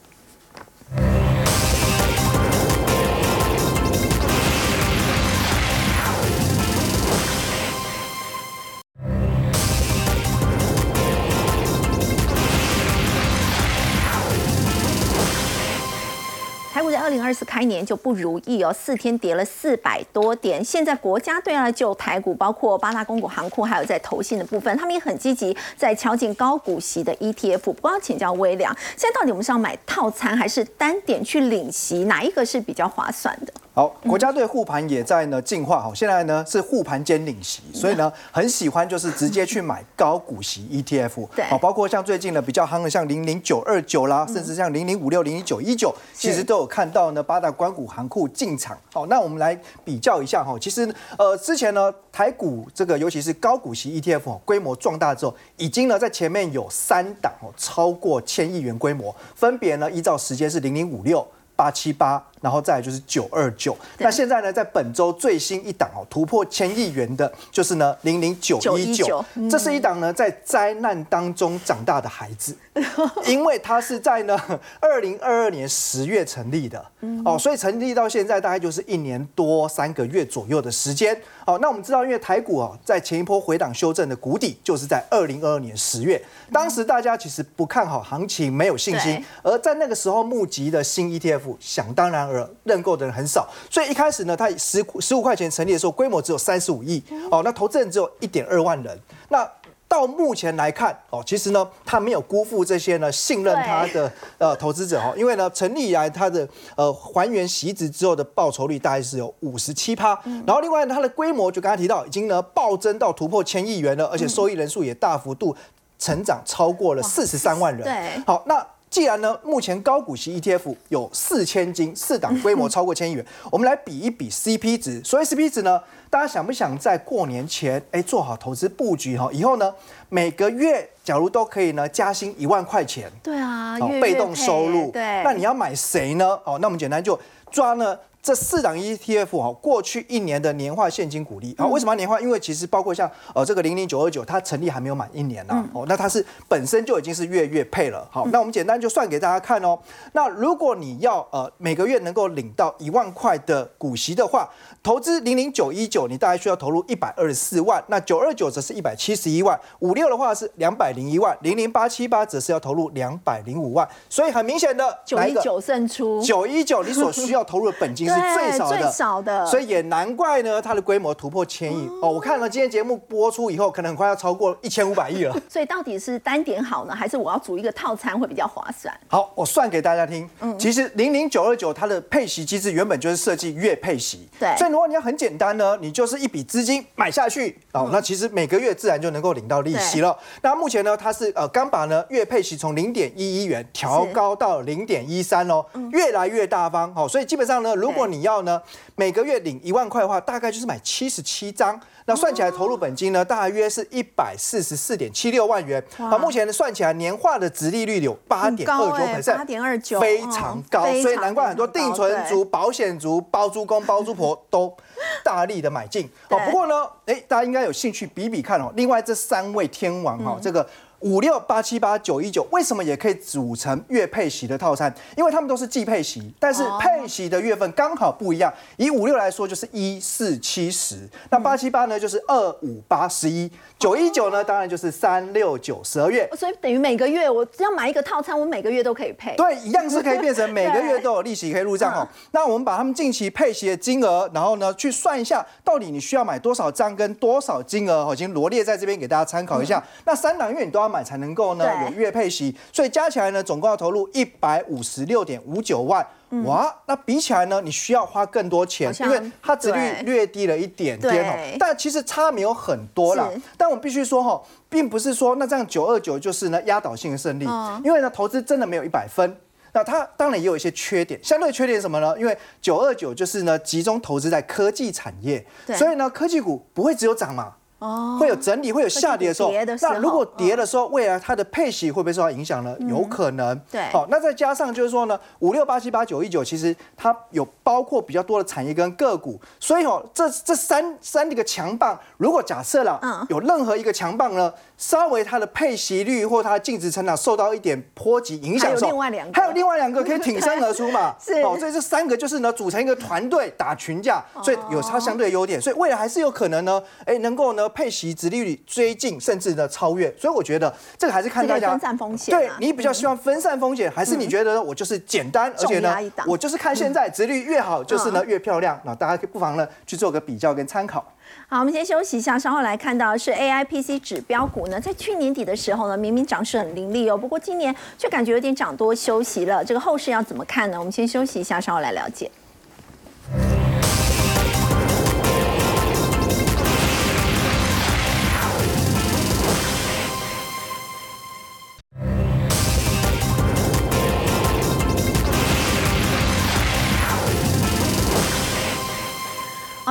台股在二零二四开年就不如意哦，四天跌了四百多点。现在国家队呢，就台股，包括八大公股航库，还有在投信的部分，他们也很积极在敲进高股息的 ETF。不过要请教微良，现在到底我们是要买套餐还是单点去领息，哪一个是比较划算的？好，国家队护盘也在呢进化，好，现在呢是护盘兼领息，所以呢很喜欢就是直接去买高股息 ETF，对好，包括像最近呢比较夯的像零零九二九啦，甚至像零零五六、零零九一九，其实都有看到呢八大关股行库进场。好，那我们来比较一下哈，其实呃之前呢台股这个尤其是高股息 ETF 哦规模壮大之后，已经呢在前面有三档哦超过千亿元规模，分别呢依照时间是零零五六。八七八，然后再来就是九二九。那现在呢，在本周最新一档哦，突破千亿元的，就是呢零零九一九。这是一档呢在灾难当中长大的孩子，因为它是在呢二零二二年十月成立的哦，所以成立到现在大概就是一年多三个月左右的时间。哦，那我们知道，因为台股哦在前一波回档修正的谷底，就是在二零二二年十月，当时大家其实不看好行情，没有信心，而在那个时候募集的新 ETF。想当然而认购的人很少，所以一开始呢，它十十五块钱成立的时候，规模只有三十五亿。哦，那投资人只有一点二万人。那到目前来看哦，其实呢，它没有辜负这些呢信任它的呃投资者哦，因为呢，成立以来它的呃还原席值之后的报酬率大概是有五十七趴，然后另外呢它的规模就刚才提到已经呢暴增到突破千亿元了，而且收益人数也大幅度成长超过了四十三万人。对，好那。既然呢，目前高股息 ETF 有四千金，四档规模超过千亿元，我们来比一比 CP 值。所以 CP 值呢，大家想不想在过年前哎做好投资布局哈？以后呢，每个月假如都可以呢加薪一万块钱，对啊，哦被动收入，对，那你要买谁呢？哦，那我们简单就抓呢。这四档 ETF 哈，过去一年的年化现金股利啊，为什么要年化？因为其实包括像呃这个零零九二九，它成立还没有满一年呢、哦，那它是本身就已经是月月配了。好，那我们简单就算给大家看哦。那如果你要呃每个月能够领到一万块的股息的话，投资零零九一九，你大概需要投入一百二十四万，那九二九则是一百七十一万，五六的话是两百零一万，零零八七八则是要投入两百零五万，所以很明显的九一九胜出，九一九，你所需要投入的本金是最少的，最少的。所以也难怪呢，它的规模突破千亿。哦。我看了今天节目播出以后，可能很快要超过一千五百亿了。所以到底是单点好呢，还是我要组一个套餐会比较划算？好，我算给大家听。嗯。其实零零九二九它的配息机制原本就是设计月配息，对。所以如果你要很简单呢，你就是一笔资金买下去哦，那其实每个月自然就能够领到利息了。那目前呢，它是呃刚把呢月配息从零点一一元调高到零点一三哦，越来越大方。哦，所以基本上呢，如果你要呢每个月领一万块的话，大概就是买七十七张。那算起来投入本金呢，大约是一百四十四点七六万元。啊，目前呢算起来年化的殖利率有八点二九百分，八点二九非常高，嗯所以难怪很多定存族、保险族、包租公、包租婆 都大力的买进。哦，不过呢，哎，大家应该有兴趣比比看哦。另外这三位天王嗯哈，这个。五六八七八九一九为什么也可以组成月配息的套餐？因为他们都是季配息，但是哦配息的月份刚好不一样。以五六来说就是一四七十，那八七八呢就是二五八十一，九一九呢当然就是三六九十二月。所以等于每个月我只要买一个套餐，我每个月都可以配。对，一样是可以变成每个月都有利息可以入账哦。那我们把他们近期配息的金额，然后呢去算一下，到底你需要买多少张跟多少金额哦，已经罗列在这边给大家参考一下。那三档月你都要买才能够呢有月配息，所以加起来呢总共要投入一百五十六点五九万。哇，那比起来呢，你需要花更多钱因为它值率略低了一点点哦。但其实差没有很多啦。但我们必须说哈，并不是说那这样九二九就是呢压倒性的胜利，嗯因为呢投资真的没有一百分。那它当然也有一些缺点，相对缺点什么呢？因为九二九就是呢集中投资在科技产业，所以呢科技股不会只有涨嘛，哦会有整理，会有下跌的时候。那如果跌的时候，未来它的配息会不会受到影响呢？有可能。对好，那再加上就是说呢，五六八七八九一九，其实它有包括比较多的产业跟个股，所以哦，这这三三个强棒，如果假设了，嗯有任何一个强棒呢，稍微它的配息率或它的净值成长受到一点波及影响还有另外两个还有另外两个可以挺身而出嘛。是哦，所以这三个就是呢组成一个团队打群架，所以有它相对的优点，所以未来还是有可能呢，哎，能够呢配息、殖利率追进，甚至呢超越。所以我觉得这个还是看大家分散风险啊对你比较希望分散风险，还是你觉得呢我就是简单，而且呢我就是看现在殖利率越好，就是呢越漂亮。那大家可以不妨呢去做个比较跟参考。好，我们先休息一下，稍后来看到是 AIPC 指标股呢，在去年底的时候呢，明明涨势很凌厉哦，不过今年却感觉有点涨多休息了。这个后市要怎么看呢？我们先休息一下，稍后来了解。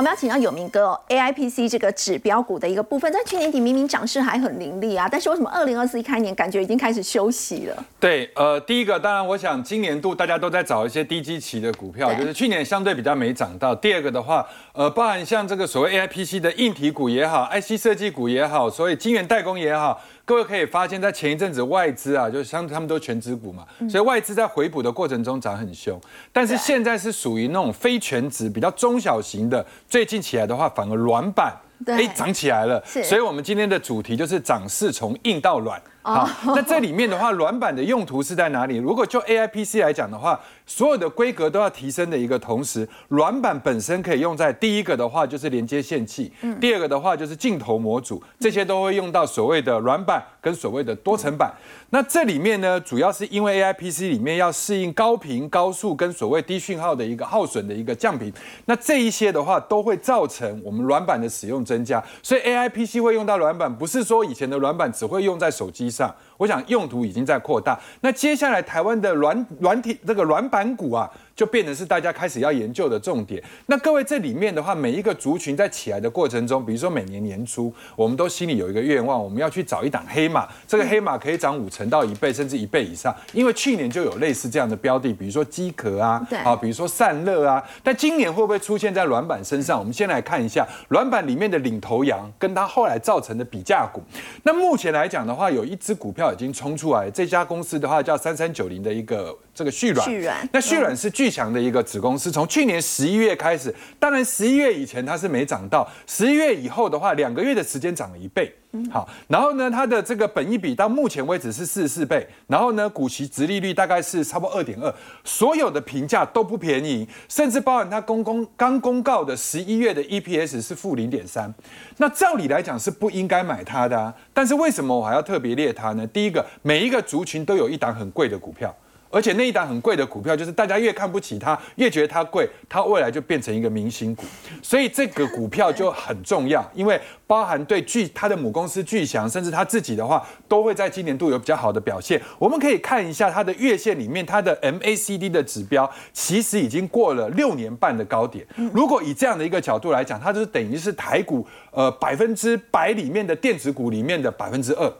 我们要请到有名哥哦，AIPC 这个指标股的一个部分，在去年底明明涨势还很凌厉啊，但是为什么二零二四一开年感觉已经开始休息了？对，呃，第一个当然，我想今年度大家都在找一些低基期的股票，就是去年相对比较没涨到。第二个的话，呃，包含像这个所谓 AIPC 的硬体股也好，IC 设计股也好，所以晶圆代工也好，各位可以发现，在前一阵子外资啊，就是像他们都全职股嘛，所以外资在回补的过程中涨很凶，但是现在是属于那种非全职、比较中小型的，最近起来的话，反而软板。对哎，涨起来了，是所以我们今天的主题就是涨势从硬到软。好，那这里面的话，软板的用途是在哪里？如果就 AIPC 来讲的话，所有的规格都要提升的一个同时，软板本身可以用在第一个的话就是连接线器，第二个的话就是镜头模组，这些都会用到所谓的软板跟所谓的多层板。那这里面呢，主要是因为 AIPC 里面要适应高频、高速跟所谓低讯号的一个耗损的一个降频，那这一些的话都会造成我们软板的使用增加，所以 AIPC 会用到软板，不是说以前的软板只会用在手机上。我想用途已经在扩大。那接下来台湾的软软体这个软板股啊，就变成是大家开始要研究的重点。那各位这里面的话，每一个族群在起来的过程中，比如说每年年初，我们都心里有一个愿望，我们要去找一档黑马，这个黑马可以涨五成到一倍，甚至一倍以上。因为去年就有类似这样的标的，比如说机壳啊，啊，比如说散热啊。但今年会不会出现在软板身上？我们先来看一下软板里面的领头羊，跟它后来造成的比价股。那目前来讲的话，有一只股票。已经冲出来，这家公司的话叫三三九零的一个这个旭软，旭软，那旭软是巨强的一个子公司，从去年十一月开始，当然十一月以前它是没涨到，十一月以后的话，两个月的时间涨了一倍。好，然后呢，它的这个本益比到目前为止是四十四倍，然后呢，股息值利率大概是差不多二点二，所有的评价都不便宜，甚至包含它公公刚公告的十一月的 EPS 是负零点三，那照理来讲是不应该买它的，但是为什么我还要特别列它呢？第一个，每一个族群都有一档很贵的股票。而且那一档很贵的股票，就是大家越看不起它，越觉得它贵，它未来就变成一个明星股。所以这个股票就很重要，因为包含对巨它的母公司巨翔，甚至它自己的话，都会在今年度有比较好的表现。我们可以看一下它的月线里面，它的 MACD 的指标其实已经过了六年半的高点。如果以这样的一个角度来讲，它就是等于是台股呃百分之百里面的电子股里面的百分之二。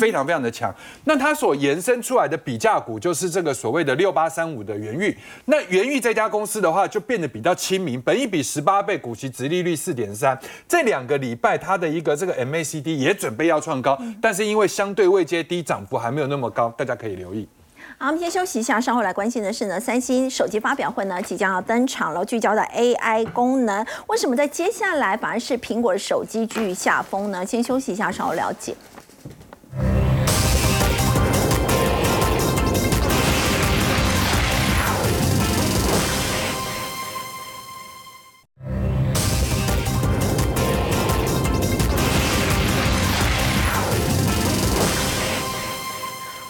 非常非常的强，那它所延伸出来的比价股就是这个所谓的六八三五的元裕。那元裕这家公司的话，就变得比较亲民，本一比十八倍，股息直利率四点三。这两个礼拜它的一个这个 MACD 也准备要创高，但是因为相对位阶低，涨幅还没有那么高，大家可以留意。好，我们先休息一下，稍后来关心的是呢，三星手机发表会呢即将要登场了，聚焦的 AI 功能，为什么在接下来反而是苹果的手机居于下风呢？先休息一下，稍后了解。Bye.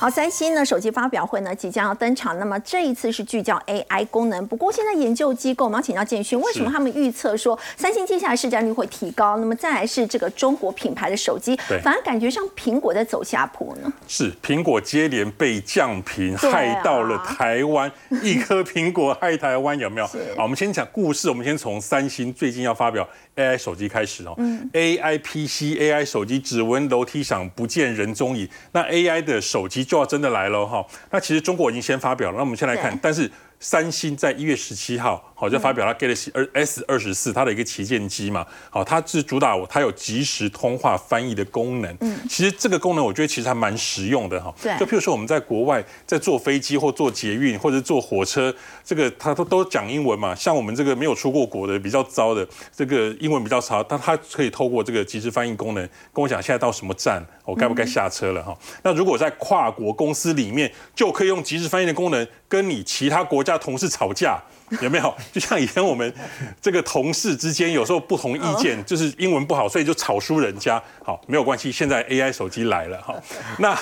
好，三星呢手机发表会呢即将要登场，那么这一次是聚焦 AI 功能。不过现在研究机构，我们要请教建勋，为什么他们预测说三星接下来市占率会提高？那么再来是这个中国品牌的手机，反而感觉上苹果在走下坡呢？是苹果接连被降频，害到了台湾，一颗苹果害台湾有没有？好，我们先讲故事，我们先从三星最近要发表 AI 手机开始哦。嗯 AI PC AI 手机指纹楼梯响，不见人踪影。那 AI 的手机。就要真的来了哈，那其实中国已经先发表了，那我们先来看，但是。三星在一月十七号，好就发表了 Galaxy 二 S 二十四，它的一个旗舰机嘛，好，它是主打它有即时通话翻译的功能。嗯，其实这个功能我觉得其实还蛮实用的哈。对，就譬如说我们在国外在坐飞机或坐捷运或者坐火车，这个它都都讲英文嘛。像我们这个没有出过国的比较糟的，这个英文比较差，但它可以透过这个即时翻译功能跟我讲现在到什么站，我该不该下车了哈。那如果在跨国公司里面，就可以用即时翻译的功能跟你其他国。家同事吵架 有没有？就像以前我们这个同事之间有时候不同意见，就是英文不好，所以就吵输人家。好，没有关系。现在 AI 手机来了哈，那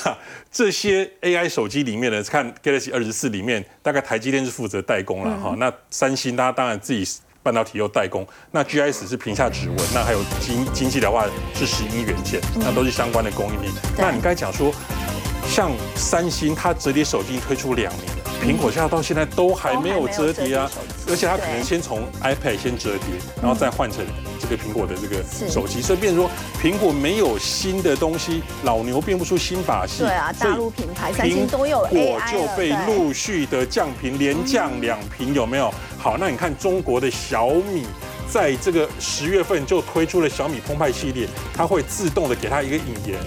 这些 AI 手机里面呢，看 Galaxy 二十四里面，大概台积电是负责代工了哈。那三星，大家当然自己半导体又代工。那 GS 是屏下指纹，那还有经经济的话是石英元件，那都是相关的供应链。那你刚才讲说，像三星，它折叠手机推出两年。苹果现在到现在都还没有折叠啊，而且它可能先从 iPad 先折叠，然后再换成这个苹果的这个手机，所以变成说苹果没有新的东西，老牛变不出新把戏。对啊，大陆品牌三星都有 AI 果就被陆续的降频，连降两频，有没有？好，那你看中国的小米，在这个十月份就推出了小米澎湃系列，它会自动的给它一个引言。